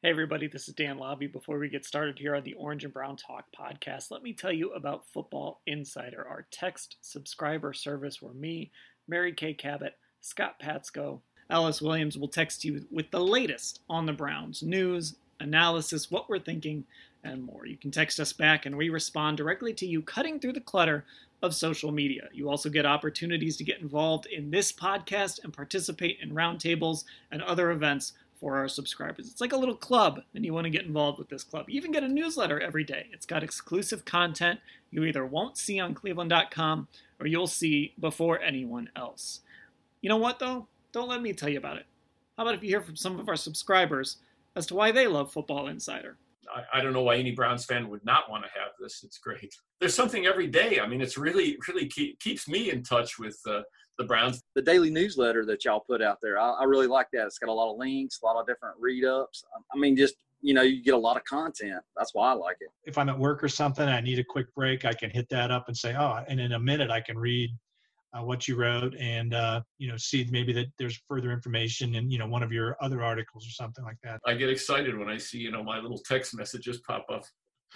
Hey, everybody, this is Dan Labbe. Before we get started here on the Orange and Brown Talk podcast, let me tell you about Football Insider, our text subscriber service where me, Mary Kay Cabot, Scott Patsko, Ellis Williams will text you with the latest on the Browns news, analysis, what we're thinking, and more. You can text us back and we respond directly to you, cutting through the clutter of social media. You also get opportunities to get involved in this podcast and participate in roundtables and other events for our subscribers. It's like a little club, and you want to get involved with this club. You even get a newsletter every day. It's got exclusive content you either won't see on cleveland.com or you'll see before anyone else. You know what, though? Don't let me tell you about it. How about if you hear from some of our subscribers as to why they love Football Insider? I, I don't know why any Browns fan would not want to have this. It's great. There's something every day. I mean, it's really, really keep, keeps me in touch with uh, the Browns. The daily newsletter that y'all put out there, I, I really like that. It's got a lot of links, a lot of different read ups. I mean, just you know, you get a lot of content. That's why I like it. If I'm at work or something, I need a quick break. I can hit that up and say, oh, and in a minute I can read uh, what you wrote and uh, you know see maybe that there's further information in you know one of your other articles or something like that. I get excited when I see you know my little text messages pop up.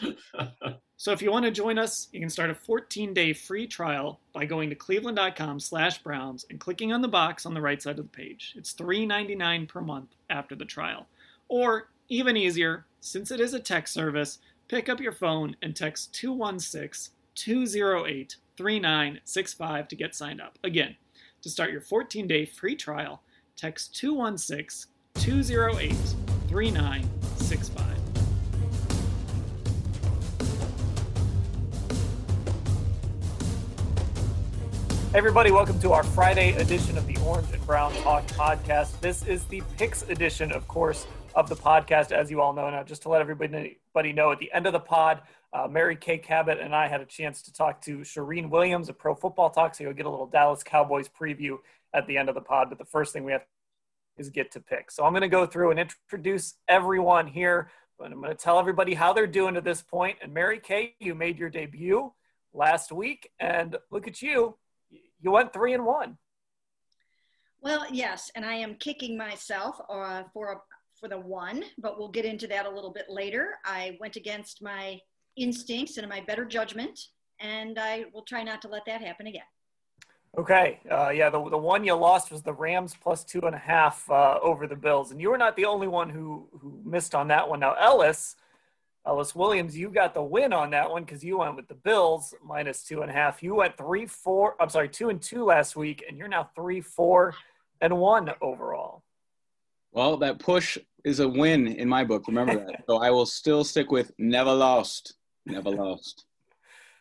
so if you want to join us, you can start a 14-day free trial by going to cleveland.com slash browns and clicking on the box on the right side of the page. It's $3.99 per month after the trial. Or even easier, since it is a text service, pick up your phone and text 216 208 3965 to get signed up. Again, to start your 14 day free trial, text 216 208 3965. Hey everybody, welcome to our Friday edition of the Orange and Brown Talk podcast. This is the picks edition, of course, of the podcast, as you all know. Now, just to let everybody know, at the end of the pod, uh, Mary Kay Cabot and I had a chance to talk to Charean Williams, a pro football talk, so you'll get a little Dallas Cowboys preview at the end of the pod. But the first thing we have is get to pick. So I'm going to go through and introduce everyone here, but I'm going to tell everybody how they're doing to this point. And Mary Kay, you made your debut last week, and look at you, you went three and one. Well, yes, and I am kicking myself uh, for a, for the one, but we'll get into that a little bit later. I went against my instincts and my better judgment, and I will try not to let that happen again. Okay, uh, yeah, the, the one you lost was the Rams plus two and a half uh, over the Bills, and you were not the only one who who missed on that one. Now, Ellis, Ellis Williams, you got the win on that one because you went with the Bills minus two and a half. You went three four. I'm sorry, two and two last week, and you're now three four and one overall. Well, that push is a win in my book. Remember that. so I will still stick with never lost. Never lost.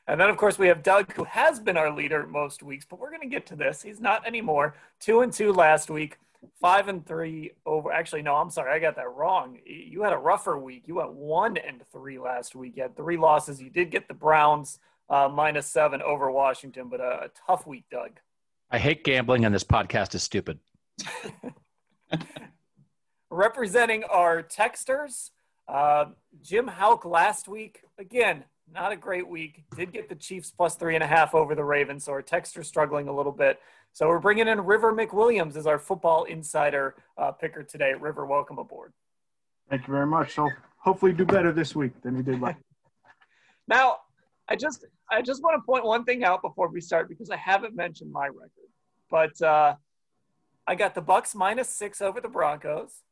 And then, of course, we have Doug, who has been our leader most weeks, but we're going to get to this. He's not anymore. Two and two last week, five and three over. Actually, no, I'm sorry, I got that wrong. You had a rougher week. You went one and three last week. You had three losses. You did get the Browns uh, minus seven over Washington, but a, a tough week, Doug. I hate gambling, and this podcast is stupid. Representing our texters, uh, Jim Hauk last week, again, not a great week. Did get the Chiefs plus three and a half over the Ravens, so our texter struggling a little bit. So we're bringing in River McWilliams as our football insider uh, picker today. River, welcome aboard. Thank you very much. So hopefully do better this week than he did last. now, I just I just want to point one thing out before we start because I haven't mentioned my record, but uh, I got the Bucks minus six over the Broncos.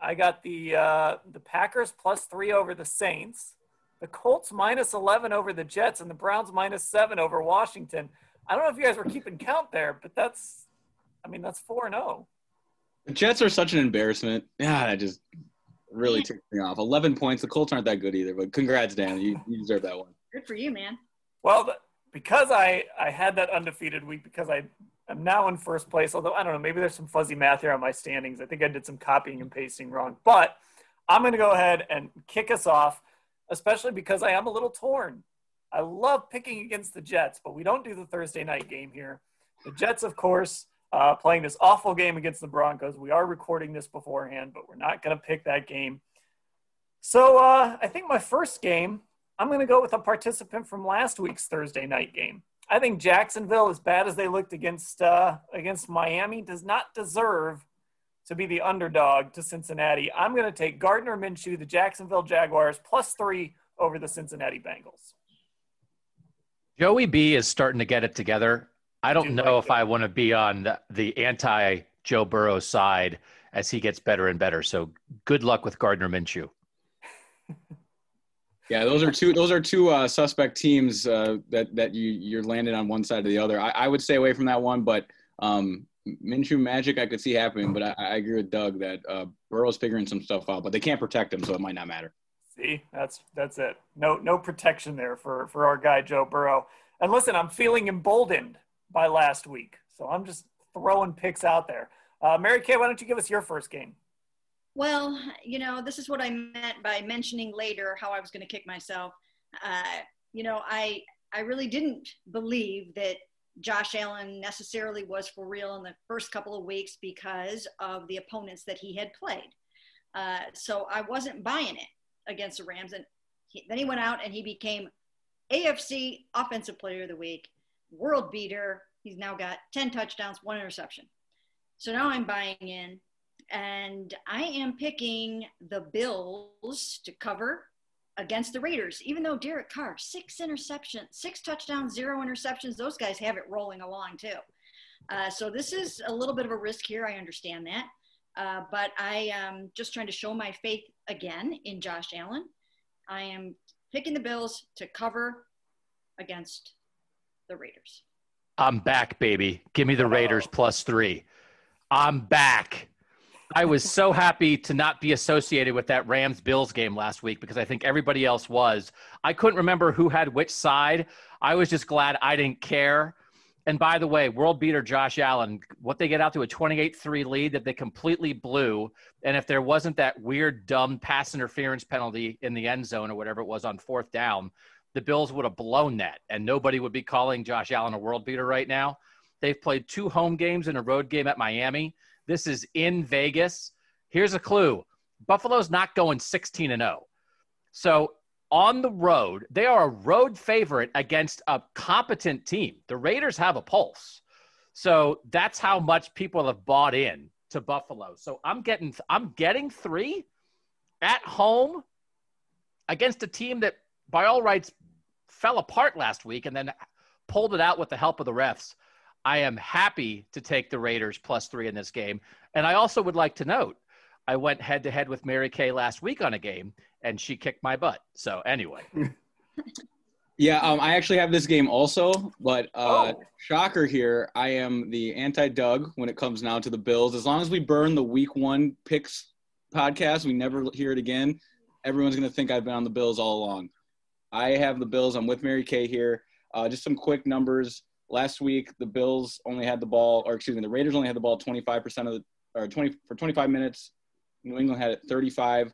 I got the uh, the Packers plus three over the Saints, the Colts minus eleven over the Jets, and the Browns minus seven over Washington. I don't know if you guys were keeping count there, but that's, I mean, that's four and zero. The Jets are such an embarrassment. Yeah, that just really ticked me off. Eleven points. The Colts aren't that good either, but congrats, Dan. You, you deserve that one. Good for you, man. Well, because I I had that undefeated week because I am now in first place. Although I don't know, maybe there's some fuzzy math here on my standings. I think I did some copying and pasting wrong. But I'm going to go ahead and kick us off, especially because I am a little torn. I love picking against the Jets, but we don't do the Thursday night game here. The Jets, of course, uh, playing this awful game against the Broncos. We are recording this beforehand, but we're not going to pick that game. So uh, I think my first game, I'm going to go with a participant from last week's Thursday night game. I think Jacksonville, as bad as they looked against uh, against Miami, does not deserve to be the underdog to Cincinnati. I'm going to take Gardner Minshew, the Jacksonville Jaguars, plus three over the Cincinnati Bengals. Joey B is starting to get it together. I don't do know like if I want to be on the, the anti Joe Burrow side as he gets better and better. So good luck with Gardner Minshew. Yeah, those are two. Those are two uh, suspect teams uh, that that you you're landed on one side or the other. I, I would stay away from that one, but um, Minshew magic I could see happening. But I, I agree with Doug that uh, Burrow's figuring some stuff out, but they can't protect him, so it might not matter. See, that's that's it. No no protection there for for our guy Joe Burrow. And listen, I'm feeling emboldened by last week, so I'm just throwing picks out there. Uh, Mary Kay, why don't you give us your first game? Well, you know, this is what I meant by mentioning later how I was going to kick myself. Uh, you know, I I really didn't believe that Josh Allen necessarily was for real in the first couple of weeks because of the opponents that he had played. Uh, so I wasn't buying it against the Rams, and he, then he went out and he became AFC Offensive Player of the Week, world beater. He's now got ten touchdowns, one interception. So now I'm buying in and I am picking the Bills to cover against the Raiders, even though Derek Carr, six interceptions, six touchdowns, zero interceptions, those guys have it rolling along too. Uh, so this is a little bit of a risk here. I understand that. Uh, but I am just trying to show my faith again in Josh Allen. I am picking the Bills to cover against the Raiders. I'm back, baby. Give me the Raiders plus three. I'm back. I was so happy to not be associated with that Rams Bills game last week because I think everybody else was. I couldn't remember who had which side. I was just glad I didn't care. And by the way, world beater Josh Allen, what they get out to a 28 3 lead that they completely blew. And if there wasn't that weird, dumb pass interference penalty in the end zone or whatever it was on fourth down, the Bills would have blown that. And nobody would be calling Josh Allen a world beater right now. They've played two home games and a road game at Miami. This is in Vegas. Here's a clue Buffalo's not going 16 and 0. So on the road, they are a road favorite against a competent team. The Raiders have a pulse. So that's how much people have bought in to Buffalo. So I'm getting I'm getting 3 at home against a team that by all rights fell apart last week and then pulled it out with the help of the refs. I am happy to take the Raiders plus three in this game. And I also would like to note, I went head to head with Mary Kay last week on a game, and she kicked my butt. So anyway, Yeah, um, I actually have this game also, but uh, Oh. shocker here, I am the anti-Doug when it comes now to the Bills. As long as we burn the Week One picks podcast, we never hear it again. Everyone's gonna think I've been on the Bills all along. I have the Bills. I'm with Mary Kay here. Uh, just some quick numbers. Last week, the Bills only had the ball, or excuse me, the Raiders only had the ball 25% of the, or 20 for 25 minutes. New England had it 35.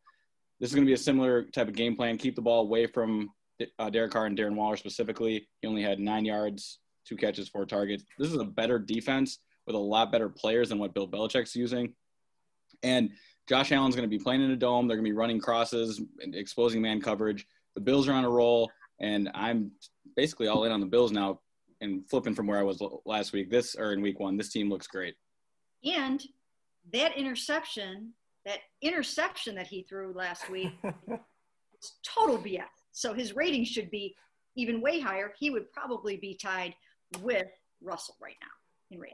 This is going to be a similar type of game plan. Keep the ball away from uh, Derek Carr and Darren Waller specifically. He only had nine yards, two catches, four targets. This is a better defense with a lot better players than what Bill Belichick's using. And Josh Allen's going to be playing in a dome. They're going to be running crosses and exposing man coverage. The Bills are on a roll, and I'm basically all in on the Bills now and flipping from where I was last week. This or in week one, this team looks great. And that interception, that interception that he threw last week, was total BS. So his rating should be even way higher. He would probably be tied with Russell right now.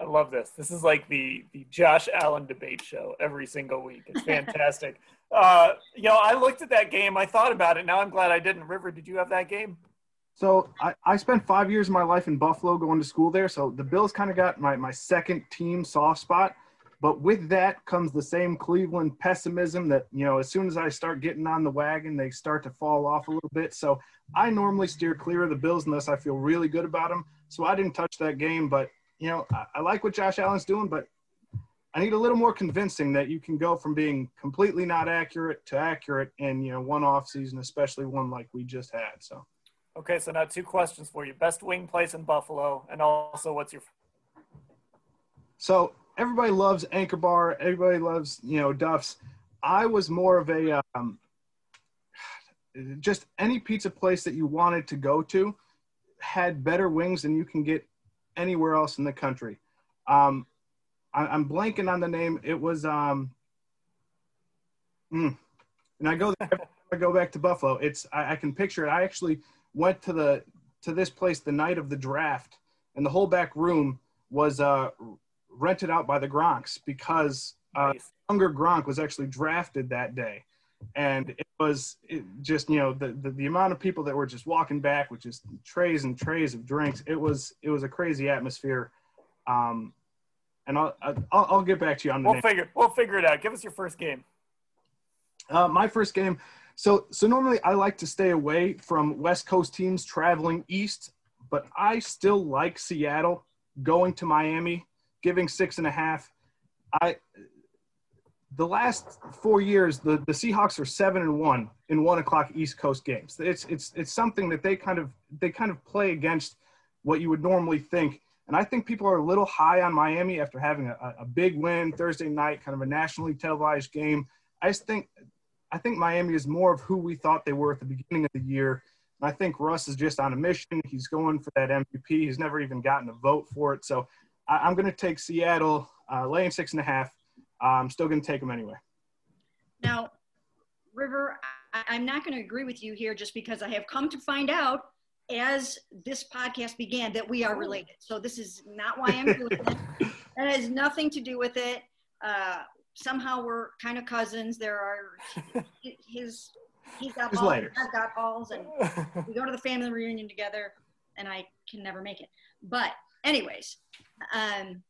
I love this. This is like the the Josh Allen debate show every single week. It's fantastic. uh, you know, I looked at that game. I thought about it. Now I'm glad I didn't. River, did you have that game? So I, I spent five years of my life in Buffalo going to school there. So the Bills kind of got my, my second team soft spot. But with that comes the same Cleveland pessimism that, you know, as soon as I start getting on the wagon, they start to fall off a little bit. So I normally steer clear of the Bills unless I feel really good about them. So I didn't touch that game. But, you know, I, I like what Josh Allen's doing, but I need a little more convincing that you can go from being completely not accurate to accurate in, you know, one off season, especially one like we just had. So. Okay, so now two questions for you: best wing place in Buffalo, and also what's your So everybody loves Anchor Bar. Everybody loves you know Duff's. I was more of a um, just any pizza place that you wanted to go to had better wings than you can get anywhere else in the country. Um, I, I'm blanking on the name. It was um, mm, and I go I go back to Buffalo. It's I, I can picture it. I actually went to the to this place the night of the draft, and the whole back room was uh, rented out by the Gronks because uh, Nice. younger Gronk was actually drafted that day, and it was it just you know the, the the amount of people that were just walking back with just trays and trays of drinks. It was it was a crazy atmosphere. Um, and I'll, I'll I'll get back to you on the We'll name. figure. We'll figure it out. Give us your first game. Uh, my first game. So so normally I like to stay away from West Coast teams traveling east, but I still like Seattle going to Miami, giving six and a half. I the last four years the, the Seahawks are seven and one in one o'clock East Coast games. It's it's it's something that they kind of they kind of play against what you would normally think. And I think people are a little high on Miami after having a, a big win Thursday night, kind of a nationally televised game. I just think I think Miami is more of who we thought they were at the beginning of the year. And I think Russ is just on a mission. He's going for that MVP. He's never even gotten a vote for it. So I, I'm going to take Seattle, uh, laying six and a half. I'm still going to take them anyway. Now, River, I, I'm not going to agree with you here just because I have come to find out as this podcast began that we are related. So this is not why I'm doing it. That has nothing to do with it. Uh, somehow we're kind of cousins. There are his he's got His balls. I've got balls, and we go to the family reunion together, and I can never make it. But anyways, um,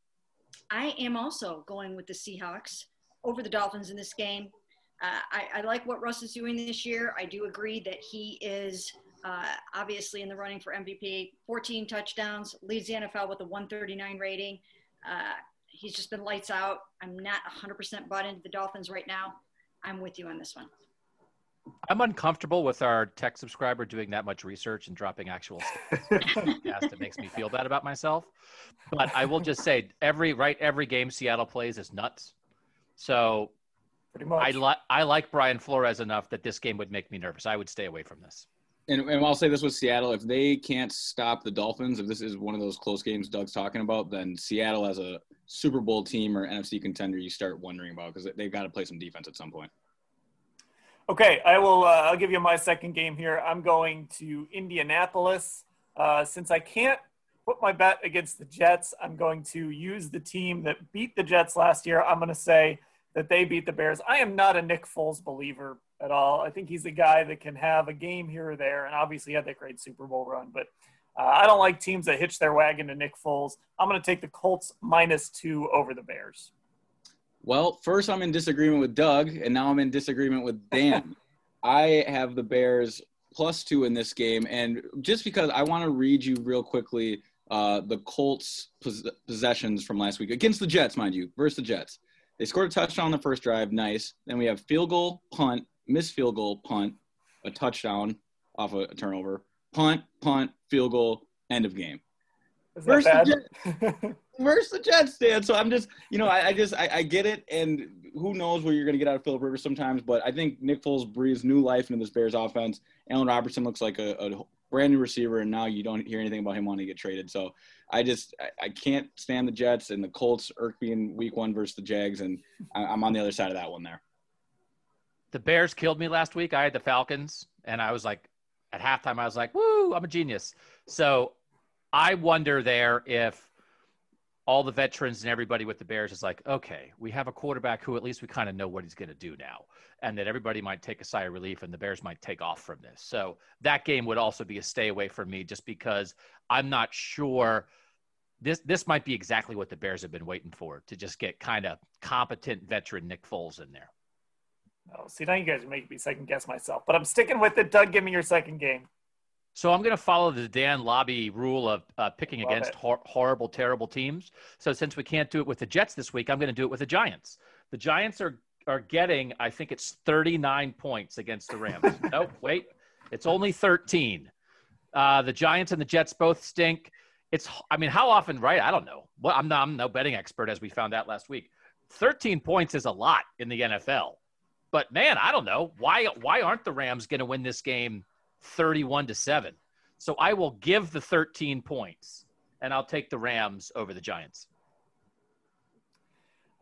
I am also going with the Seahawks over the Dolphins in this game. Uh, I, I like what Russ is doing this year. I do agree that he is uh, obviously in the running for MVP. 14 touchdowns, leads the NFL with a 139 rating. Uh, he's just been lights out. I'm not 100% bought into the Dolphins right now. I'm with you on this one. I'm uncomfortable with our tech subscriber doing that much research and dropping actual stats. it makes me feel bad about myself. But I will just say every right every game Seattle plays is nuts. So Pretty much. I like I like Brian Flores enough that this game would make me nervous. I would stay away from this. And, and I'll say this with Seattle: if they can't stop the Dolphins, if this is one of those close games Doug's talking about, then Seattle as a Super Bowl team or NFC contender, you start wondering about because they've got to play some defense at some point. Okay, I will. Uh, I'll give you my second game here. I'm going to Indianapolis. Uh, since I can't put my bet against the Jets, I'm going to use the team that beat the Jets last year. I'm going to say that they beat the Bears. I am not a Nick Foles believer at all. I think he's a guy that can have a game here or there, and obviously had that great Super Bowl run. But uh, I don't like teams that hitch their wagon to Nick Foles. I'm going to take the Colts minus two over the Bears. Well, first I'm in disagreement with Doug, and now I'm in disagreement with Dan. I have the Bears plus two in this game, and just because I want to read you real quickly uh, the Colts' pos- possessions from last week against the Jets, mind you, versus the Jets. They scored a touchdown on the first drive, nice. Then we have field goal, punt, missed field goal, punt, a touchdown off a turnover, punt, punt, field goal, end of game Versus the bad? versus the Jets, Dan. So I'm just, you know, I, I just, I, I get it, and who knows where you're going to get out of Philip Rivers sometimes. But I think Nick Foles breathes new life into this Bears offense. Allen Robinson looks like a, a brand new receiver, and now you don't hear anything about him wanting to get traded. So I just, I, I can't stand the Jets and the Colts irk me in Week One versus the Jags, and I, I'm on the other side of that one there. The Bears killed me last week. I had the Falcons, and I was like, at halftime, I was like, "Woo, I'm a genius." So I wonder there if all the veterans and everybody with the Bears is like, okay, we have a quarterback who at least we kind of know what he's going to do now, and that everybody might take a sigh of relief and the Bears might take off from this. So that game would also be a stay away from me just because I'm not sure. This this might be exactly what the Bears have been waiting for to just get kind of competent veteran Nick Foles in there. Oh, see now you guys are making me second guess myself, but I'm sticking with it. Doug, give me your second game. So I'm going to follow the Dan Labbe rule of uh, picking Love against hor- horrible, terrible teams. So since we can't do it with the Jets this week, I'm going to do it with the Giants. The Giants are are getting, I think it's 39 points against the Rams. nope, wait, it's only 13. Uh, the Giants and the Jets both stink. It's, I mean, how often, right? I don't know. Well, I'm, not, I'm no betting expert, as we found out last week. 13 points is a lot in the NFL. But man, I don't know why. Why aren't the Rams going to win this game 31 to 7. So I will give the 13 points and I'll take the Rams over the Giants.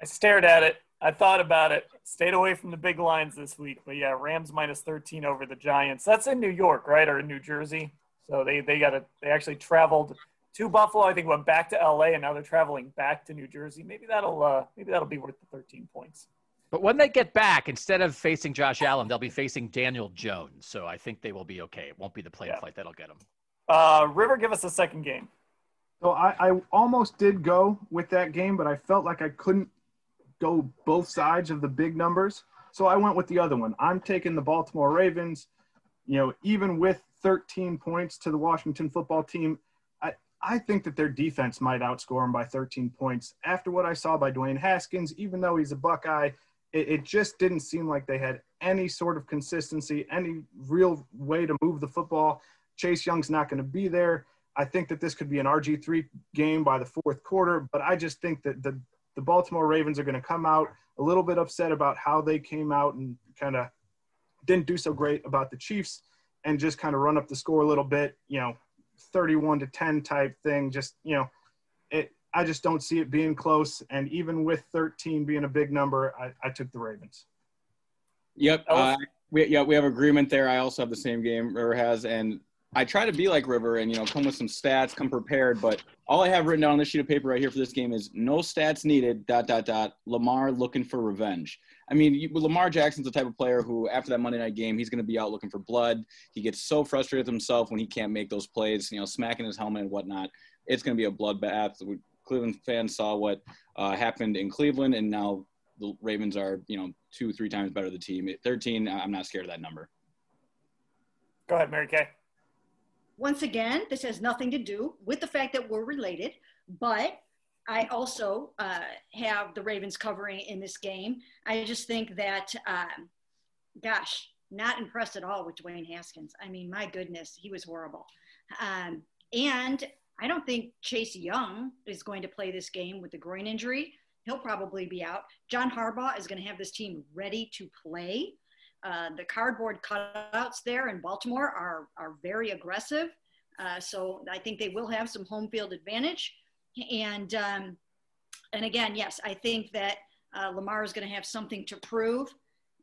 I stared at it. I thought about it. Stayed away from the big lines this week. But yeah, Rams minus 13 over the Giants. That's in New York, right? Or in New Jersey. So they, they got it. They actually traveled to Buffalo. I think went back to LA and now they're traveling back to New Jersey. Maybe that'll uh, maybe that'll be worth the 13 points. But when they get back, instead of facing Josh Allen, they'll be facing Daniel Jones. So I think they will be okay. It won't be the plane yeah. flight that'll get them. Uh, River, give us a second game. So I, I almost did go with that game, but I felt like I couldn't go both sides of the big numbers. So I went with the other one. I'm taking the Baltimore Ravens. You know, even with 13 points to the Washington football team, I, I think that their defense might outscore them by 13 points. After what I saw by Dwayne Haskins, even though he's a Buckeye, it, it just didn't seem like they had any sort of consistency, any real way to move the football. Chase Young's not going to be there. I think that this could be an RG3 game by the fourth quarter, but I just think that the, the Baltimore Ravens are going to come out a little bit upset about how they came out and kind of didn't do so great about the Chiefs and just kind of run up the score a little bit, you know, 31 to 10 type thing. Just, you know, I just don't see it being close. And even with 13 being a big number, I, I took the Ravens. Yep. Uh, we, yeah, we have agreement there. I also have the same game River has, and I try to be like River and you know come with some stats, come prepared. But all I have written down on this sheet of paper right here for this game is no stats needed. Dot dot dot. Lamar looking for revenge. I mean, you, Lamar Jackson's the type of player who, after that Monday night game, he's going to be out looking for blood. He gets so frustrated with himself when he can't make those plays. You know, smacking his helmet and whatnot. It's going to be a bloodbath. Cleveland fans saw what uh, happened in Cleveland, and now the Ravens are, you know, two, three times better the team. At 13, I'm not scared of that number. Go ahead, Mary Kay. Once again, this has nothing to do with the fact that we're related, but I also uh, have the Ravens covering in this game. I just think that, um, gosh, not impressed at all with Dwayne Haskins. I mean, my goodness, he was horrible. Um, and I don't think Chase Young is going to play this game with the groin injury. He'll probably be out. John Harbaugh is going to have this team ready to play. Uh, the cardboard cutouts there in Baltimore are, are very aggressive. Uh, so I think they will have some home field advantage. And, um, and again, yes, I think that uh, Lamar is going to have something to prove.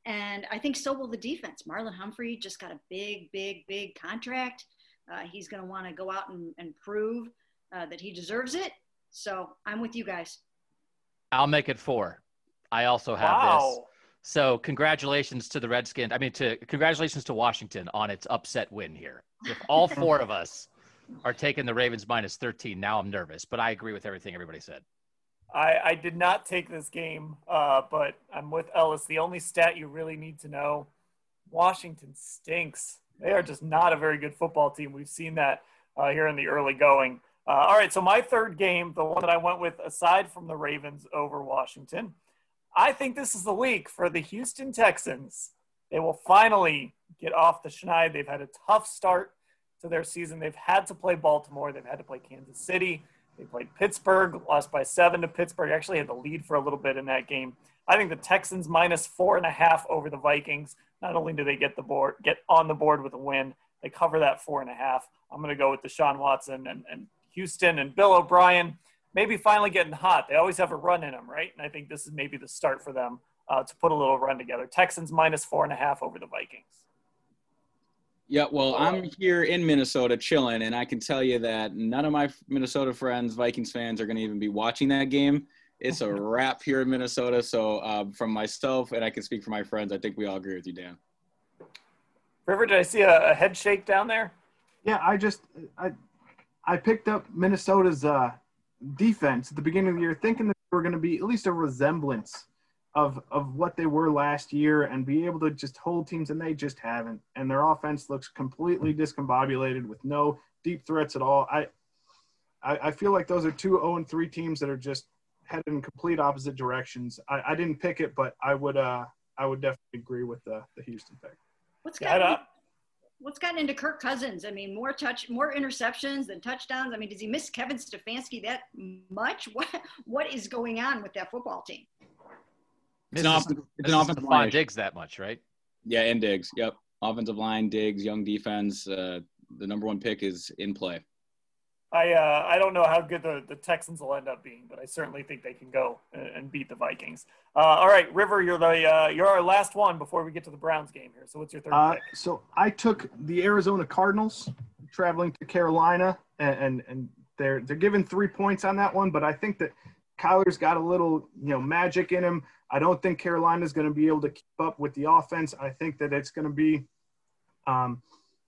And I think so will the defense. Marlon Humphrey just got a big, big, big contract. Uh, he's going to want to go out and, and prove uh, that he deserves it. So I'm with you guys. I'll make it four. I also have wow. this. So congratulations to the Redskins. I mean, to congratulations to Washington on its upset win here. If all four of us are taking the Ravens minus 13, now I'm nervous. But I agree with everything everybody said. I, I did not take this game, uh, but I'm with Ellis. The only stat you really need to know: Washington stinks. They are just not a very good football team. We've seen that uh, here in the early going. Uh, all right, so my third game, the one that I went with aside from the Ravens over Washington, I think this is the week for the Houston Texans. They will finally get off the schneid. They've had a tough start to their season. They've had to play Baltimore. They've had to play Kansas City. They played Pittsburgh, lost by seven to Pittsburgh. Actually had the lead for a little bit in that game. I think the Texans minus four and a half over the Vikings. Not only do they get the board, get on the board with a win, they cover that four and a half. I'm going to go with Deshaun Watson and, and Houston and Bill O'Brien. Maybe finally getting hot. They always have a run in them, right? And I think this is maybe the start for them uh, to put a little run together. Texans minus four and a half over the Vikings. Yeah, well, I'm here in Minnesota chilling, and I can tell you that none of my Minnesota friends, Vikings fans, are going to even be watching that game. It's a wrap here in Minnesota. So, um, from myself, and I can speak for my friends, I think we all agree with you, Dan. River, did I see a, a head shake down there? Yeah, I just I I picked up Minnesota's uh, defense at the beginning of the year, thinking that they were going to be at least a resemblance of of what they were last year and be able to just hold teams, and they just haven't. And their offense looks completely discombobulated with no deep threats at all. I I, I feel like those are two 0 and 3 teams that are just headed in complete opposite directions. I, I didn't pick it, but I would uh I would definitely agree with the the Houston pick. What's gotten, what's gotten into Kirk Cousins? I mean, more touch, more interceptions than touchdowns. I mean, does he miss Kevin Stefanski that much? What what is going on with that football team? It's an, off, it's an offensive line. digs that much, right? Yeah, and digs. Yep. Offensive line, digs, young defense. Uh, the number one pick is in play. I uh, I don't know how good the, the Texans will end up being, but I certainly think they can go and beat the Vikings. Uh, all right, River, you're the uh, you're our last one before we get to the Browns game here. So what's your third uh, pick? So I took the Arizona Cardinals traveling to Carolina, and, and and they're they're given three points on that one, but I think that Kyler's got a little you know magic in him. I don't think Carolina's going to be able to keep up with the offense. I think that it's going to be um,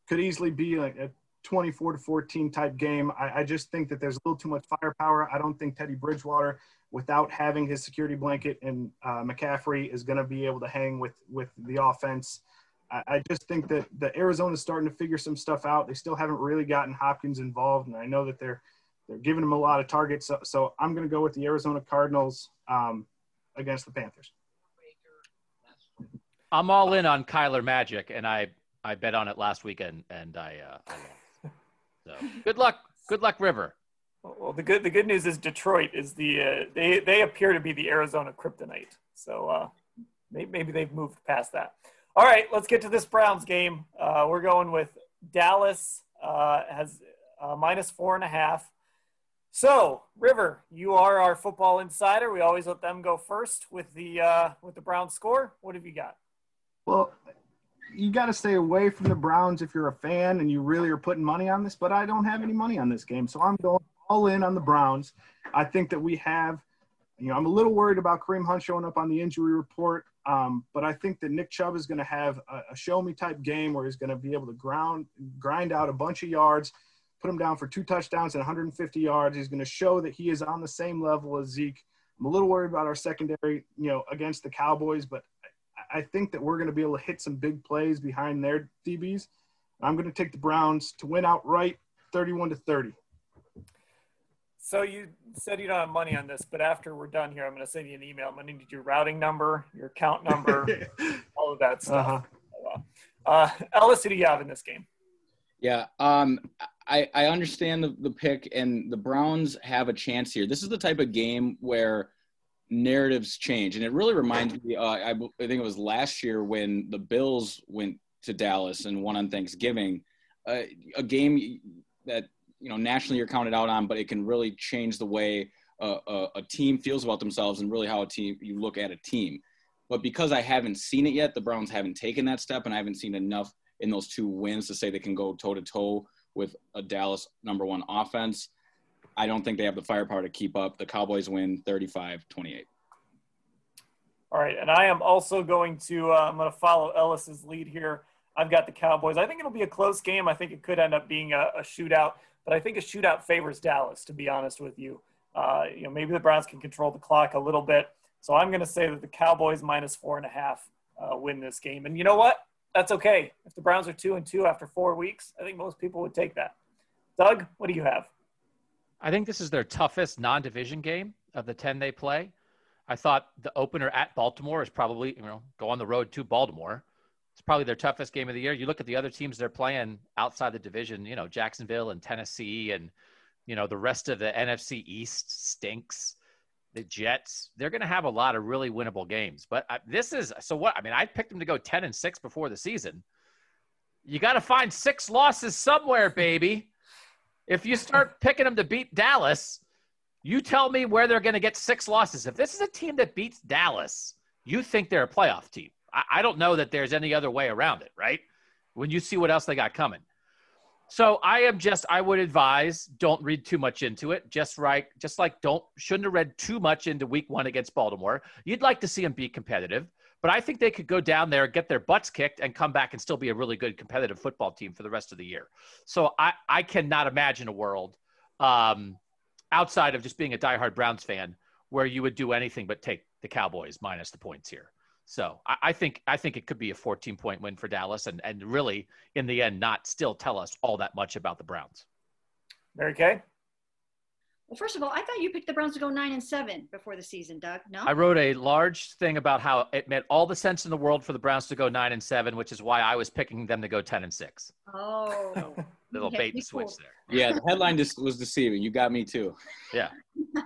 could easily be like a 24 to 14 type game. I, I, just think that there's a little too much firepower. I don't think Teddy Bridgewater, without having his security blanket and uh, McCaffrey, is going to be able to hang with with the offense. I, I just think that the Arizona's starting to figure some stuff out. They still haven't really gotten Hopkins involved, and I know that they're they're giving him a lot of targets. So, so I'm going to go with the Arizona Cardinals um, against the Panthers. I'm all in on Kyler Magic, and I I bet on it last weekend, and I, uh, I so good luck, good luck, River. Well, the good the good news is Detroit is the uh, they they appear to be the Arizona kryptonite. So uh, maybe, maybe they've moved past that. All right, let's get to this Browns game. Uh, we're going with Dallas uh, has uh, minus four and a half. So River, you are our football insider. We always let them go first with the uh, with the Browns score. What have you got? Well, you got to stay away from the Browns if you're a fan and you really are putting money on this. But I don't have any money on this game, so I'm going all in on the Browns. I think that we have, you know, I'm a little worried about Kareem Hunt showing up on the injury report, um, but I think that Nick Chubb is going to have a, a show me type game where he's going to be able to ground grind out a bunch of yards, put him down for two touchdowns and 150 yards. He's going to show that he is on the same level as Zeke. I'm a little worried about our secondary, you know, against the Cowboys, but I think that we're going to be able to hit some big plays behind their DBs. I'm going to take the Browns to win outright, 31 to 30. So you said you don't have money on this, but after we're done here, I'm going to send you an email. I'm going to need your routing number, your account number, all of that stuff. Uh-huh. Uh, Ellis, who do you have in this game? Yeah, um, I, I understand the, the pick, and the Browns have a chance here. This is the type of game where – narratives change, and it really reminds me. Uh, I, I think it was last year when the Bills went to Dallas and won on Thanksgiving, uh, a game that you know nationally you're counted out on, but it can really change the way a, a, a team feels about themselves and really how a team you look at a team. But because I haven't seen it yet, the Browns haven't taken that step, and I haven't seen enough in those two wins to say they can go toe to toe with a Dallas number one offense. I don't think they have the firepower to keep up. The Cowboys win 35 28. All right. And I am also going to, uh, I'm going to follow Ellis's lead here. I've got the Cowboys. I think it'll be a close game. I think it could end up being a, a shootout, but I think a shootout favors Dallas, to be honest with you. Uh, you know, maybe the Browns can control the clock a little bit. So I'm going to say that the Cowboys minus four and a half uh, win this game. And you know what? That's okay. If the Browns are two and two after four weeks, I think most people would take that. Doug, what do you have? I think this is their toughest non-division game of the 10 they play. I thought the opener at Baltimore is probably, you know, go on the road to Baltimore. It's probably their toughest game of the year. You look at the other teams they're playing outside the division, you know, Jacksonville and Tennessee and, you know, the rest of the NFC East stinks. The Jets, they're going to have a lot of really winnable games. But uh, this is so what I mean, I picked them to go 10 and 6 before the season. You got to find six losses somewhere, baby. If you start picking them to beat Dallas, you tell me where they're going to get six losses. If this is a team that beats Dallas, you think they're a playoff team. I, I don't know that there's any other way around it, right? when you see what else they got coming. So I am just I would advise don't read too much into it. Just right, just like don't shouldn't have read too much into week one against Baltimore. You'd like to see them be competitive, but I think they could go down there, get their butts kicked, and come back and still be a really good competitive football team for the rest of the year. So I I cannot imagine a world um, outside of just being a diehard Browns fan where you would do anything but take the Cowboys minus the points here. So I, I, think I think it could be a 14 point win for Dallas, and and really in the end not still tell us all that much about the Browns. Mary Kay. Well, first of all, I thought you picked the Browns to go nine and seven before the season, Doug. No, I wrote a large thing about how it made all the sense in the world for the Browns to go nine and seven, which is why I was picking them to go ten and six. Oh, little Yeah, bait be and switch cool. there. Yeah, the headline just was deceiving. You got me too. Yeah.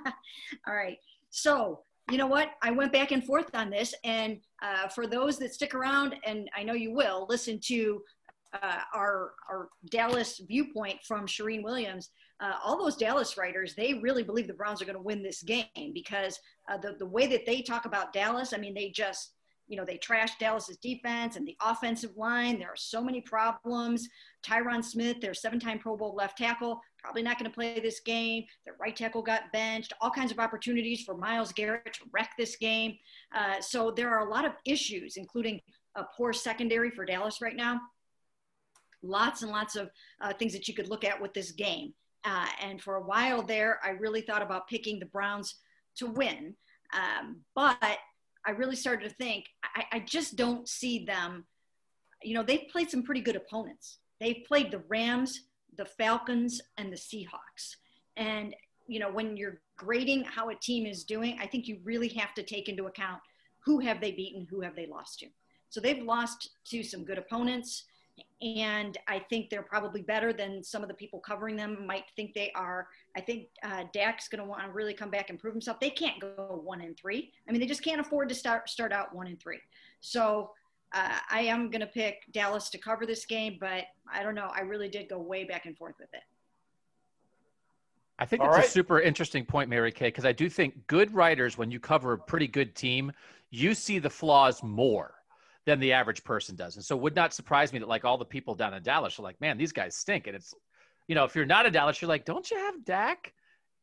All right. So, you know what? I went back and forth on this. And uh, for those that stick around, and I know you will, listen to uh, our, our Dallas viewpoint from Charean Williams. Uh, all those Dallas writers, they really believe the Browns are going to win this game because uh, the, the way that they talk about Dallas, I mean, they just, you know, they trash Dallas's defense and the offensive line. There are so many problems. Tyron Smith, their seven time Pro Bowl left tackle, probably not going to play this game. Their right tackle got benched. All kinds of opportunities for Myles Garrett to wreck this game. Uh, so there are a lot of issues, including a poor secondary for Dallas right now. Lots and lots of uh, things that you could look at with this game. Uh, and for a while there, I really thought about picking the Browns to win. Um, but I really started to think, I, I just don't see them. You know, they've played some pretty good opponents. They've played the Rams, the Falcons, and the Seahawks. And, you know, when you're grading how a team is doing, I think you really have to take into account who have they beaten, who have they lost to. So they've lost to some good opponents. And I think they're probably better than some of the people covering them might think they are. I think uh, Dak's going to want to really come back and prove himself. They can't go one and three. I mean, they just can't afford to start start out one and three. So uh, I am going to pick Dallas to cover this game, but I don't know. I really did go way back and forth with it. I think All it's right. a super interesting point, Mary Kay, because I do think good writers, when you cover a pretty good team, you see the flaws more than the average person does. And so it would not surprise me that like all the people down in Dallas are like, man, these guys stink. And it's, you know, if you're not in Dallas, you're like, don't you have Dak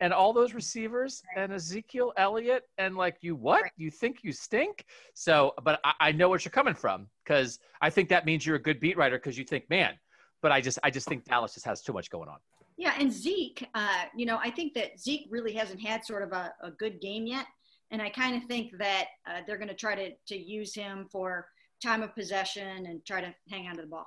and all those receivers and Ezekiel Elliott and like you what? You think you stink? So, but I, I know what you're coming from because I think that means you're a good beat writer because you think, man, but I just I just think Dallas just has too much going on. Yeah, and Zeke, uh, you know, I think that Zeke really hasn't had sort of a, a good game yet. And I kind of think that uh, they're going to try to, to use him for time of possession and try to hang on to the ball.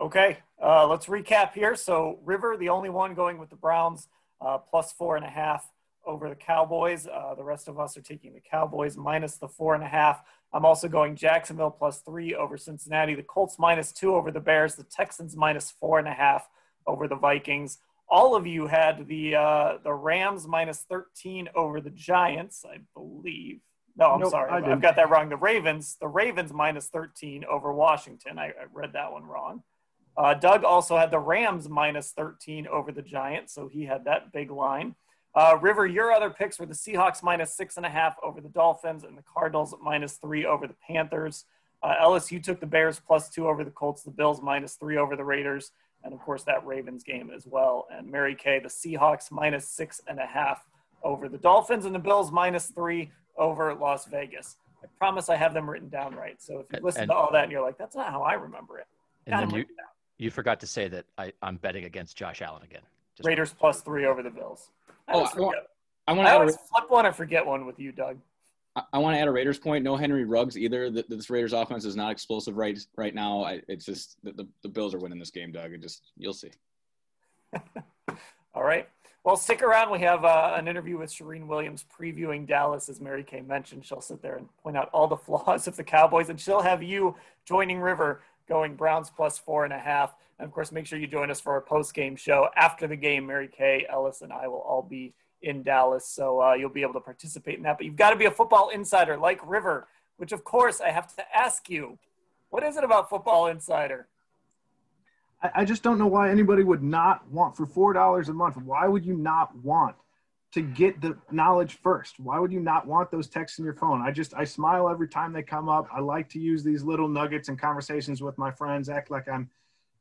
Okay, uh, let's recap here. So River, the only one going with the Browns, uh, plus four and a half over the Cowboys. Uh, the rest of us are taking the Cowboys minus the four and a half. I'm also going Jacksonville plus three over Cincinnati. The Colts minus two over the Bears. The Texans minus four and a half over the Vikings. All of you had the uh, the Rams minus 13 over the Giants, I believe. No, I'm Nope, sorry. I I've got that wrong. The Ravens, the Ravens minus 13 over Washington. I, I read that one wrong. Uh, Doug also had the Rams minus 13 over the Giants, so he had that big line. Uh, River, your other picks were the Seahawks minus six and a half over the Dolphins and the Cardinals minus three over the Panthers. Uh, Ellis, you took the Bears plus two over the Colts, the Bills minus three over the Raiders, and of course that Ravens game as well. And Mary Kay, the Seahawks minus six and a half over the Dolphins and the Bills minus three over Las Vegas. I promise I have them written down right. So if you listen and- to all that and you're like, that's not how I remember it. And then you written you forgot to say that I, I'm betting against Josh Allen again. Just- Raiders plus three over the Bills. I Oh, I want. I want I to add a, flip one and forget one with you, Doug. I- I want to add a Raiders point. No Henry Ruggs either. The, this Raiders offense is not explosive right right now. I, it's just the, the, the Bills are winning this game, Doug. It just you'll see. All right. Well, stick around. We have uh, an interview with Charean Williams previewing Dallas, as Mary Kay mentioned. She'll sit there and point out all the flaws of the Cowboys, and she'll have you joining River going Browns plus four and a half. And of course, make sure you join us for our post game show after the game. Mary Kay, Ellis, and I will all be in Dallas, so uh, you'll be able to participate in that. But you've got to be a football insider like River, which of course I have to ask you, what is it about Football Insider? I, I just don't know why anybody would not want for four dollars a month. Why would you not want to get the knowledge first. Why would you not want those texts in your phone? I just I smile every time they come up. I like to use these little nuggets and conversations with my friends, act like I'm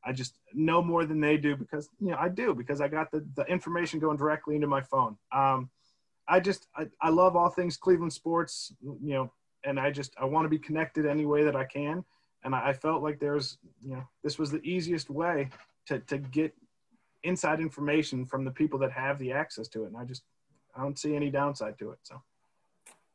I just know more than they do because you know I do because I got the, the information going directly into my phone. Um, I just I, I love all things Cleveland sports, you know, and I just I want to be connected any way that I can. And I, felt like there's you know this was the easiest way to to get inside information from the people that have the access to it. And I just I don't see any downside to it. So.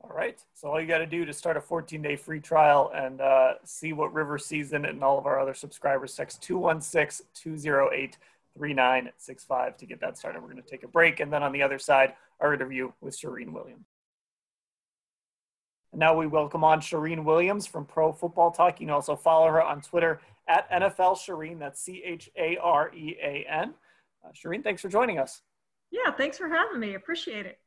All right. So all you got to do to start a 14-day free trial and uh, see what River Season and all of our other subscribers. Text 216-208-3965 to get that started. We're going to take a break, and then on the other side, our interview with Charean Williams. And now we welcome on Charean Williams from Pro Football Talk. You can also follow her on Twitter at NFL Charean. That's C-H-A-R-E-A-N. Uh, Charean, thanks for joining us. Yeah, thanks for having me. Appreciate it.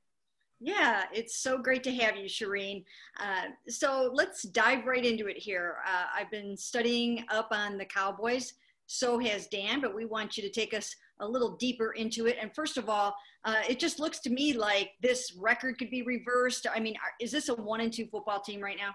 Yeah, it's so great to have you, Charean. Uh, so let's dive right into it here. Uh, I've been studying up on the Cowboys. So has Dan, but we want you to take us a little deeper into it. And first of all, uh, it just looks to me like this record could be reversed. I mean, is this a one and two football team right now?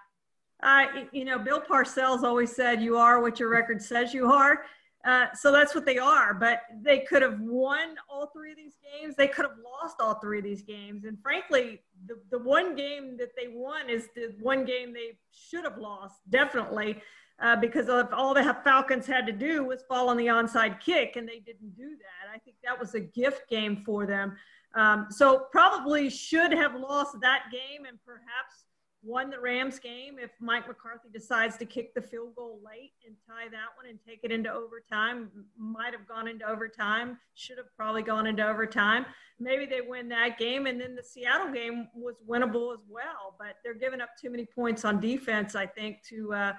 Uh, you know, Bill Parcells always said, "You are what your record says you are." Uh, so that's what they are. But they could have won all three of these games. They could have lost all three of these games. And frankly, the, the one game that they won is the one game they should have lost, definitely, uh, because all the Falcons had to do was fall on the onside kick, and they didn't do that. I think that was a gift game for them. Um, so probably should have lost that game and perhaps won the Rams game if Mike McCarthy decides to kick the field goal late and tie that one and take it into overtime. Might have gone into overtime, should have probably gone into overtime. Maybe they win that game, and then the Seattle game was winnable as well. But they're giving up too many points on defense, I think, to uh,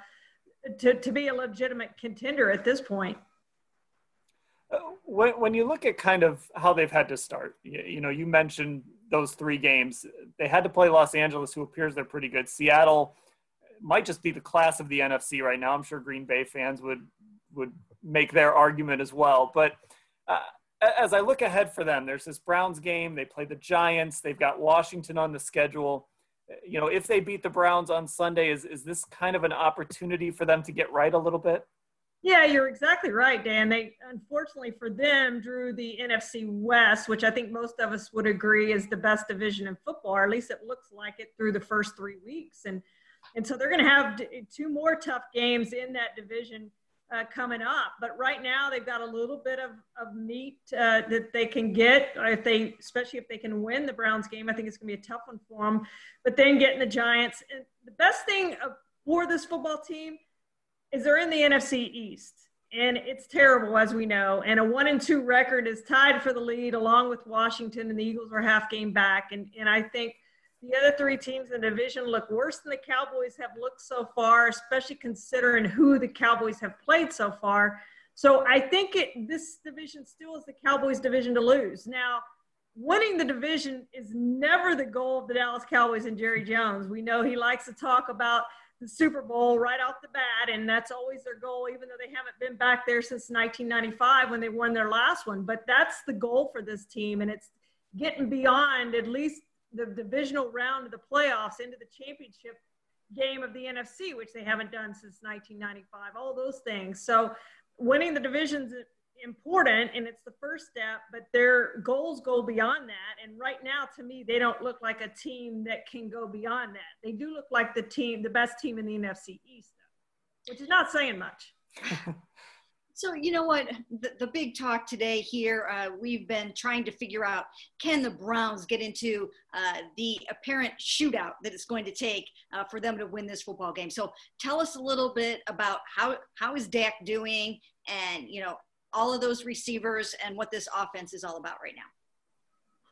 to, to be a legitimate contender at this point. When, when you look at kind of how they've had to start, you, you know, you mentioned those three games. They had to play Los Angeles, who appears they're pretty good. Seattle might just be the class of the NFC right now. I'm sure Green Bay fans would would make their argument as well. But uh, as I look ahead for them, there's this Browns game. They play the Giants. They've got Washington on the schedule. You know, if they beat the Browns on Sunday, is is this kind of an opportunity for them to get right a little bit? Yeah, you're exactly right, Dan. They unfortunately for them drew the NFC West, which I think most of us would agree is the best division in football, or at least it looks like it through the first three weeks. And and so they're going to have two more tough games in that division uh, coming up. But right now they've got a little bit of, of meat uh, that they can get if they, especially if they can win the Browns game. I think it's going to be a tough one for them. But then getting the Giants. And the best thing for this football team is they're in the NFC East. And it's terrible, as we know. And a one and two record is tied for the lead, along with Washington, and the Eagles are half game back. And, and I think the other three teams in the division look worse than the Cowboys have looked so far, especially considering who the Cowboys have played so far. So I think it, this division still is the Cowboys' division to lose. Now, winning the division is never the goal of the Dallas Cowboys and Jerry Jones. We know he likes to talk about the Super Bowl right off the bat, and that's always their goal, even though they haven't been back there since 1995 when they won their last one. But that's the goal for this team, and it's getting beyond at least the divisional round of the playoffs into the championship game of the NFC, which they haven't done since 1995. All those things. So winning the divisions is important and it's the first step, but their goals go beyond that. And right now, to me, they don't look like a team that can go beyond that. They do look like the team, the best team in the NFC East, though, which is not saying much. So, you know what? The, the big talk today here, uh, we've been trying to figure out can the Browns get into uh, the apparent shootout that it's going to take uh, for them to win this football game? So, tell us a little bit about how, how is Dak doing and, you know, all of those receivers and what this offense is all about right now?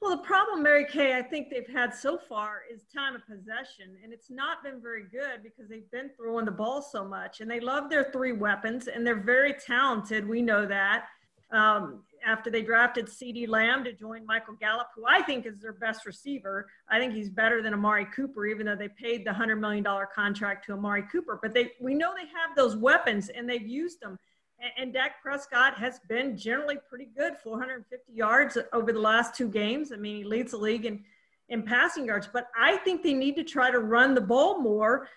Well, the problem, Mary Kay, I think they've had so far is time of possession, and it's not been very good because they've been throwing the ball so much, and they love their three weapons, and they're very talented. We know that. Um, after they drafted CeeDee Lamb to join Michael Gallup, who I think is their best receiver, I think he's better than Amari Cooper, even though they paid the hundred million dollar contract to Amari Cooper. But they, we know they have those weapons, and they've used them. And Dak Prescott has been generally pretty good, 450 yards over the last two games. I mean, he leads the league in in passing yards. But I think they need to try to run the ball more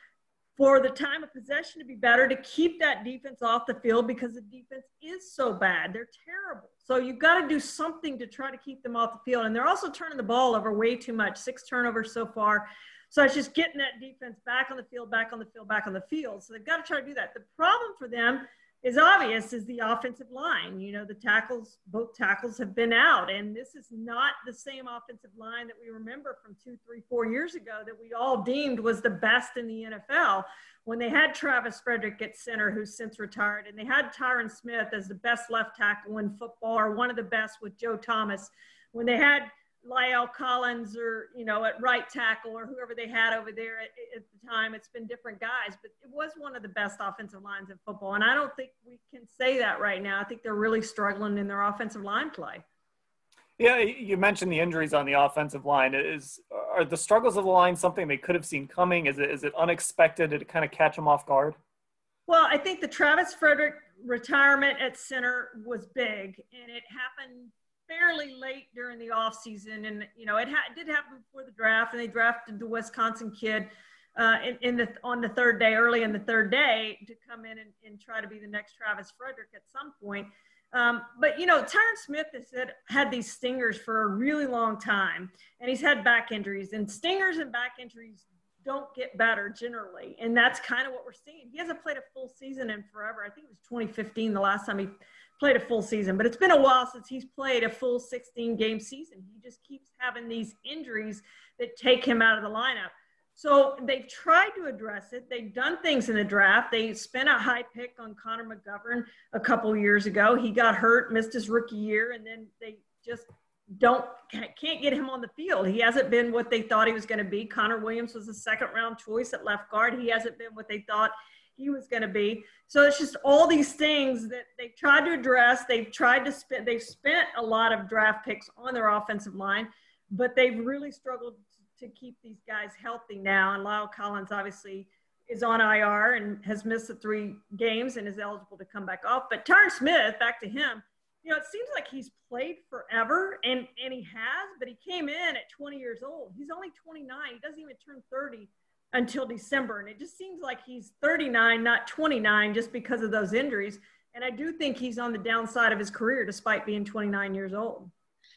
for the time of possession to be better to keep that defense off the field because the defense is so bad. They're terrible. So you've got to do something to try to keep them off the field. And they're also turning the ball over way too much, six turnovers so far. So it's just getting that defense back on the field, back on the field, back on the field. So they've got to try to do that. The problem for them is obvious is the offensive line. You know, the tackles, both tackles have been out, and this is not the same offensive line that we remember from two, three, four years ago that we all deemed was the best in the NFL when they had Travis Frederick at center, who's since retired, and they had Tyron Smith as the best left tackle in football, or one of the best with Joe Thomas. When they had La'el Collins or, you know, at right tackle or whoever they had over there at, at, the time. It's been different guys, but it was one of the best offensive lines in football. And I don't think we can say that right now. I think they're really struggling in their offensive line play. Yeah, you mentioned the injuries on the offensive line. Is are the struggles of the line something they could have seen coming? Is it is it unexpected? Did it kind of catch them off guard? Well, I think the Travis Frederick retirement at center was big, and it happened fairly late during the off season, and you know it, ha- did happen before the draft, and they drafted the Wisconsin kid uh, in, in, the on the third day, early in the third day, to come in and, and try to be the next Travis Frederick at some point. Um, but you know, Tyron Smith has had, had these stingers for a really long time, and he's had back injuries, and stingers and back injuries don't get better generally, and that's kind of what we're seeing. He hasn't played a full season in forever. I think it was 2015 the last time he played a full season, but it's been a while since he's played a full 16 game season. He just keeps having these injuries that take him out of the lineup. So they've tried to address it. They've done things in the draft. They spent a high pick on Connor McGovern a couple years ago. He got hurt, missed his rookie year, and then they just don't can't get him on the field. He hasn't been what they thought he was going to be. Connor Williams was a second round choice at left guard. He hasn't been what they thought he was going to be. So it's just all these things that they've tried to address. They've tried to spend, they've spent a lot of draft picks on their offensive line, but they've really struggled to keep these guys healthy now. And La'el Collins obviously is on IR and has missed the three games and is eligible to come back off. But Tyron Smith, back to him, you know, it seems like he's played forever and, and he has, but he came in at 20 years old. He's only 29. He doesn't even turn 30 until December. And it just seems like he's 39, not 29, just because of those injuries. And I do think he's on the downside of his career despite being 29 years old.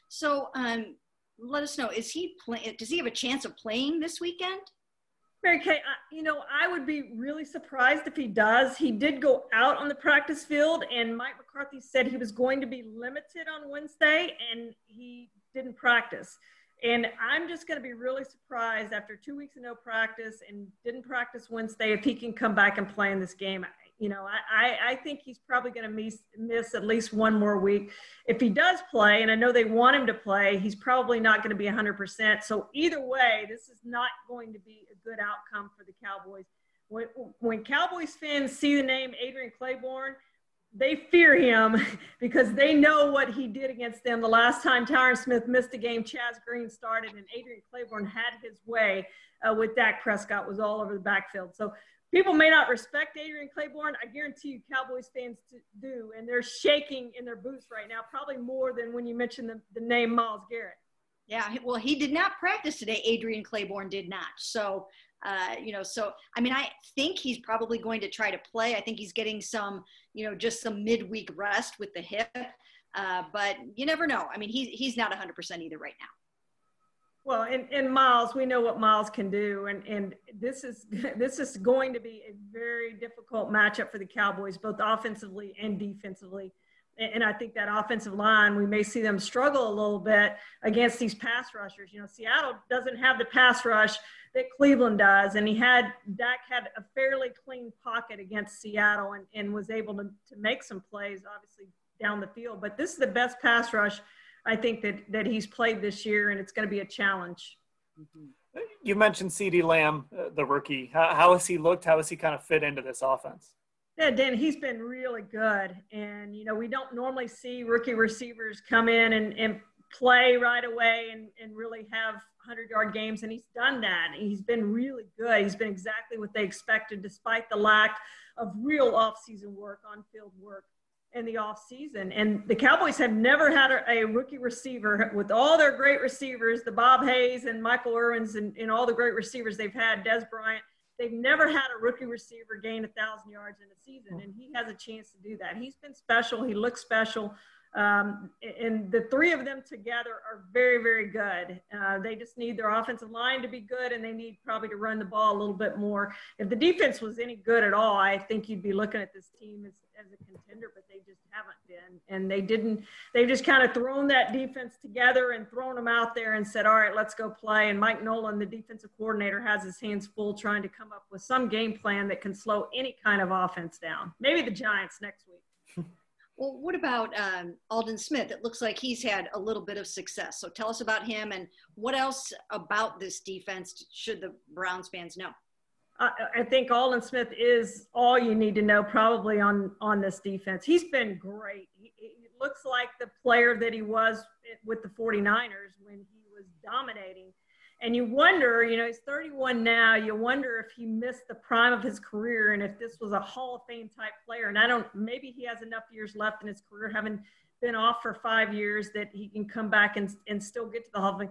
So um, let us know, is he play, does he have a chance of playing this weekend? Mary Kay, you know, I would be really surprised if he does. He did go out on the practice field, and Mike McCarthy said he was going to be limited on Wednesday, and he didn't practice. And I'm just going to be really surprised after two weeks of no practice and didn't practice Wednesday if he can come back and play in this game. You know, I, I think he's probably going to miss, miss at least one more week. If he does play, and I know they want him to play, he's probably not going to be 100%. So either way, this is not going to be a good outcome for the Cowboys. When, when Cowboys fans see the name Adrian Clayborn – they fear him because they know what he did against them the last time Tyron Smith missed a game. Chaz Green started, and Adrian Clayborn had his way uh, with Dak Prescott was all over the backfield. So people may not respect Adrian Clayborn. I guarantee you, Cowboys fans do, and they're shaking in their boots right now, probably more than when you mentioned the, the name Myles Garrett. Yeah, well, he did not practice today. Adrian Clayborn did not. So uh, you know, so I mean, I think he's probably going to try to play. I think he's getting some, you know, just some midweek rest with the hip. Uh, but you never know. I mean, he's he's not 100% either right now. Well, and, and Myles, we know what Myles can do, and and this is this is going to be a very difficult matchup for the Cowboys, both offensively and defensively. And I think that offensive line, we may see them struggle a little bit against these pass rushers. You know, Seattle doesn't have the pass rush that Cleveland does. And he had, Dak had a fairly clean pocket against Seattle and, and was able to, to make some plays, obviously, down the field. But this is the best pass rush I think that, that he's played this year, and it's going to be a challenge. Mm-hmm. You mentioned CeeDee Lamb, uh, the rookie. How, how has he looked? How has he kind of fit into this offense? Yeah, Dan, he's been really good. And, you know, we don't normally see rookie receivers come in and, and play right away and, and really have 100 yard games, and he's done that. He's been really good. He's been exactly what they expected, despite the lack of real offseason work, on field work. in the offseason. And the Cowboys have never had a, a, rookie receiver with all their great receivers, the Bob Hayes and Michael Irvins and, and all the great receivers they've had, Dez Bryant. They've never had a rookie receiver gain a thousand yards in a season, and he has a chance to do that. He's been special. He looks special. Um, and the three of them together are very, very good. Uh, they just need their offensive line to be good, and they need probably to run the ball a little bit more. If the defense was any good at all, I think you'd be looking at this team as, as a contender, but they just haven't been. And they didn't, they've just kind of thrown that defense together and thrown them out there and said, all right, let's go play. And Mike Nolan, the defensive coordinator, has his hands full trying to come up with some game plan that can slow any kind of offense down. Maybe the Giants next week. Well, what about um, Aldon Smith? It looks like he's had a little bit of success. So tell us about him and what else about this defense should the Browns fans know? I, I think Aldon Smith is all you need to know probably on on this defense. He's been great. He, he looks like the player that he was with the 49ers when he was dominating and you wonder, you know, he's 31 now. You wonder if he missed the prime of his career and if this was a Hall of Fame type player. And I don't, maybe he has enough years left in his career, having been off for five years, that he can come back and, and still get to the Hall of Fame.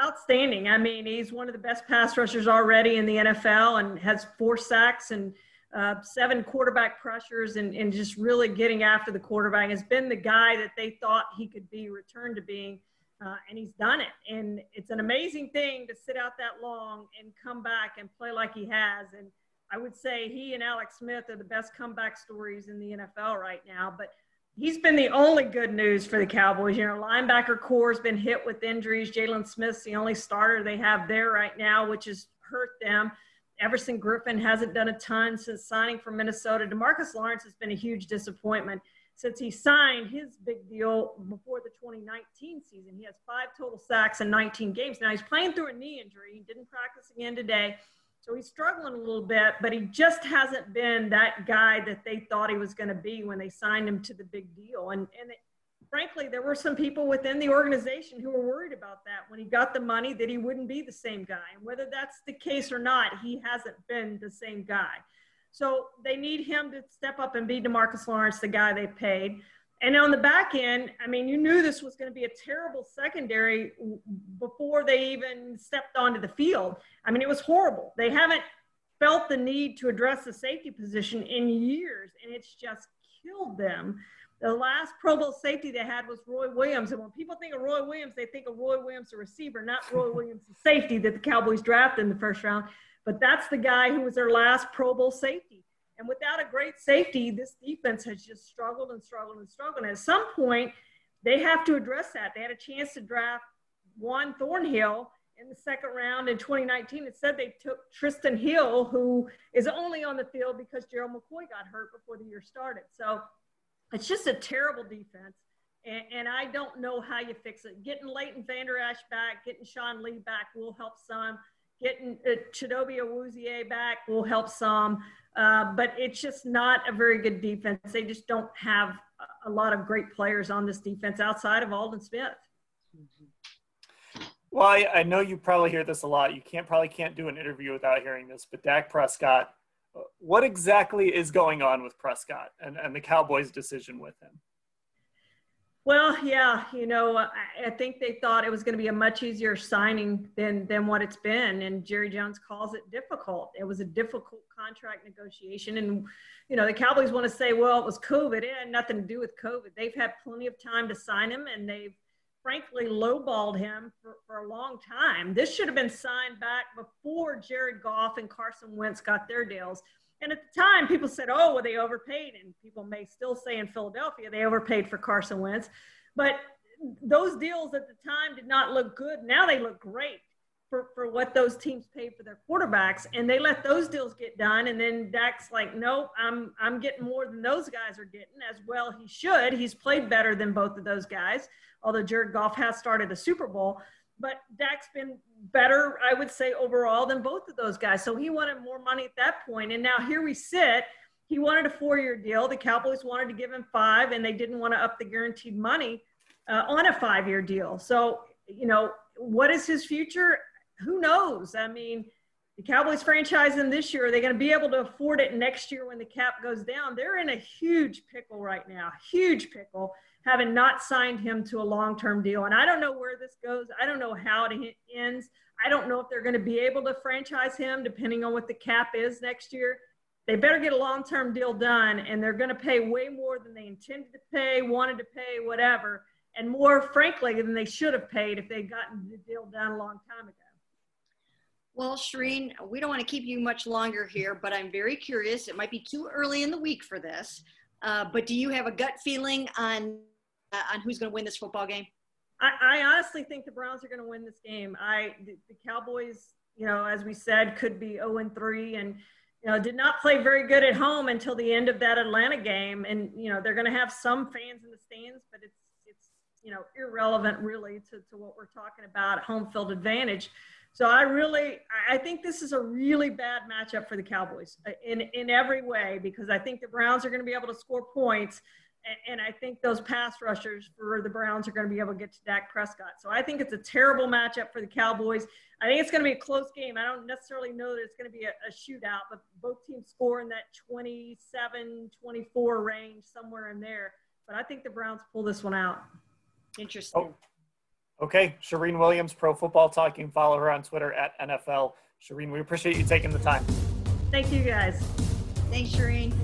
Outstanding. I mean, he's one of the best pass rushers already in the NFL and has four sacks and uh, seven quarterback pressures and, and just really getting after the quarterback. Has been the guy that they thought he could be returned to being uh, and he's done it. And it's an amazing thing to sit out that long and come back and play like he has. And I would say he and Alex Smith are the best comeback stories in the NFL right now. But he's been the only good news for the Cowboys. You know, linebacker corps has been hit with injuries. Jaylon Smith's the only starter they have there right now, which has hurt them. Everson Griffen hasn't done a ton since signing from Minnesota. Demarcus Lawrence has been a huge disappointment since he signed his big deal before the 2019 season. He has five total sacks in 19 games. Now he's playing through a knee injury. He didn't practice again today. So he's struggling a little bit, but he just hasn't been that guy that they thought he was going to be when they signed him to the big deal. And, and it, frankly, there were some people within the organization who were worried about that when he got the money that he wouldn't be the same guy. And whether that's the case or not, he hasn't been the same guy. So they need him to step up and be Demarcus Lawrence, the guy they paid. And on the back end, I mean, you knew this was going to be a terrible secondary before they even stepped onto the field. I mean, it was horrible. They haven't felt the need to address the safety position in years, and it's just killed them. The last Pro Bowl safety they had was Roy Williams. And when people think of Roy Williams, they think of Roy Williams, the receiver, not Roy Williams, the safety that the Cowboys drafted in the first round. But that's the guy who was their last Pro Bowl safety. And without a great safety, this defense has just struggled and struggled and struggled. And at some point, they have to address that. They had a chance to draft Juan Thornhill in the second round in 2019. Instead, they took Trysten Hill, who is only on the field because Gerald McCoy got hurt before the year started. So it's just a terrible defense. And, and, I don't know how you fix it. Getting Leighton Vander Esch back, getting Sean Lee back will help some getting uh, Chidobe Awuzie back will help some, uh, but it's just not a very good defense. They just don't have a lot of great players on this defense outside of Aldon Smith. Well, I, I, know you probably hear this a lot. You can't probably can't do an interview without hearing this. But Dak Prescott, what exactly is going on with Prescott and, and the Cowboys' decision with him? Well, yeah, you know, I, I think they thought it was going to be a much easier signing than than what it's been, and Jerry Jones calls it difficult. It was a difficult contract negotiation, and you know, the Cowboys want to say, well, it was COVID. It had nothing to do with COVID. They've had plenty of time to sign him, and they've frankly lowballed him for, for a long time. This should have been signed back before Jared Goff and Carson Wentz got their deals. And at the time, people said, oh, well, they overpaid. And people may still say in Philadelphia they overpaid for Carson Wentz. But those deals at the time did not look good. Now they look great for, for what those teams paid for their quarterbacks. And they let those deals get done. And then Dak's like, nope, I'm, I'm getting more than those guys are getting, as well he should. He's played better than both of those guys, although Jared Goff has started a Super Bowl but Dak's been better, I would say, overall than both of those guys. So he wanted more money at that point. And now here we sit. He wanted a four year deal. The Cowboys wanted to give him five, and they didn't want to up the guaranteed money uh, on a five year deal. So, you know, what is his future? Who knows? I mean, the Cowboys franchise him this year. Are they going to be able to afford it next year when the cap goes down? They're in a huge pickle right now, huge pickle, having not signed him to a long term deal. And I don't know where this goes. I don't know how it ends. I don't know if they're going to be able to franchise him depending on what the cap is next year. They better get a long term deal done, and they're going to pay way more than they intended to pay, wanted to pay, whatever, and more, frankly, than they should have paid if they'd gotten the deal done a long time ago. Well, Charean, we don't want to keep you much longer here, but I'm very curious. It might be too early in the week for this, uh, but do you have a gut feeling on on who's going to win this football game? I, I honestly think the Browns are going to win this game. I the, the Cowboys, you know, as we said, could be 0 and 3 and you know, did not play very good at home until the end of that Atlanta game. And, you know, they're going to have some fans in the stands, but it's, it's, you know, irrelevant really to, to what we're talking about home field advantage. So I really, I think this is a really bad matchup for the Cowboys uh, in, in every way, because I think the Browns are going to be able to score points and, I think those pass rushers for the Browns are going to be able to get to Dak Prescott. So I think it's a terrible matchup for the Cowboys. I think it's going to be a close game. I don't necessarily know that it's going to be a, a shootout, but both teams score in that 27 24 range, somewhere in there. But I think the Browns pull this one out. Interesting. Oh. Okay. Charean Williams, Pro Football Talking. Follow her on Twitter at NFL. Shireen, we appreciate you taking the time. Thank you, guys. Thanks, Charean.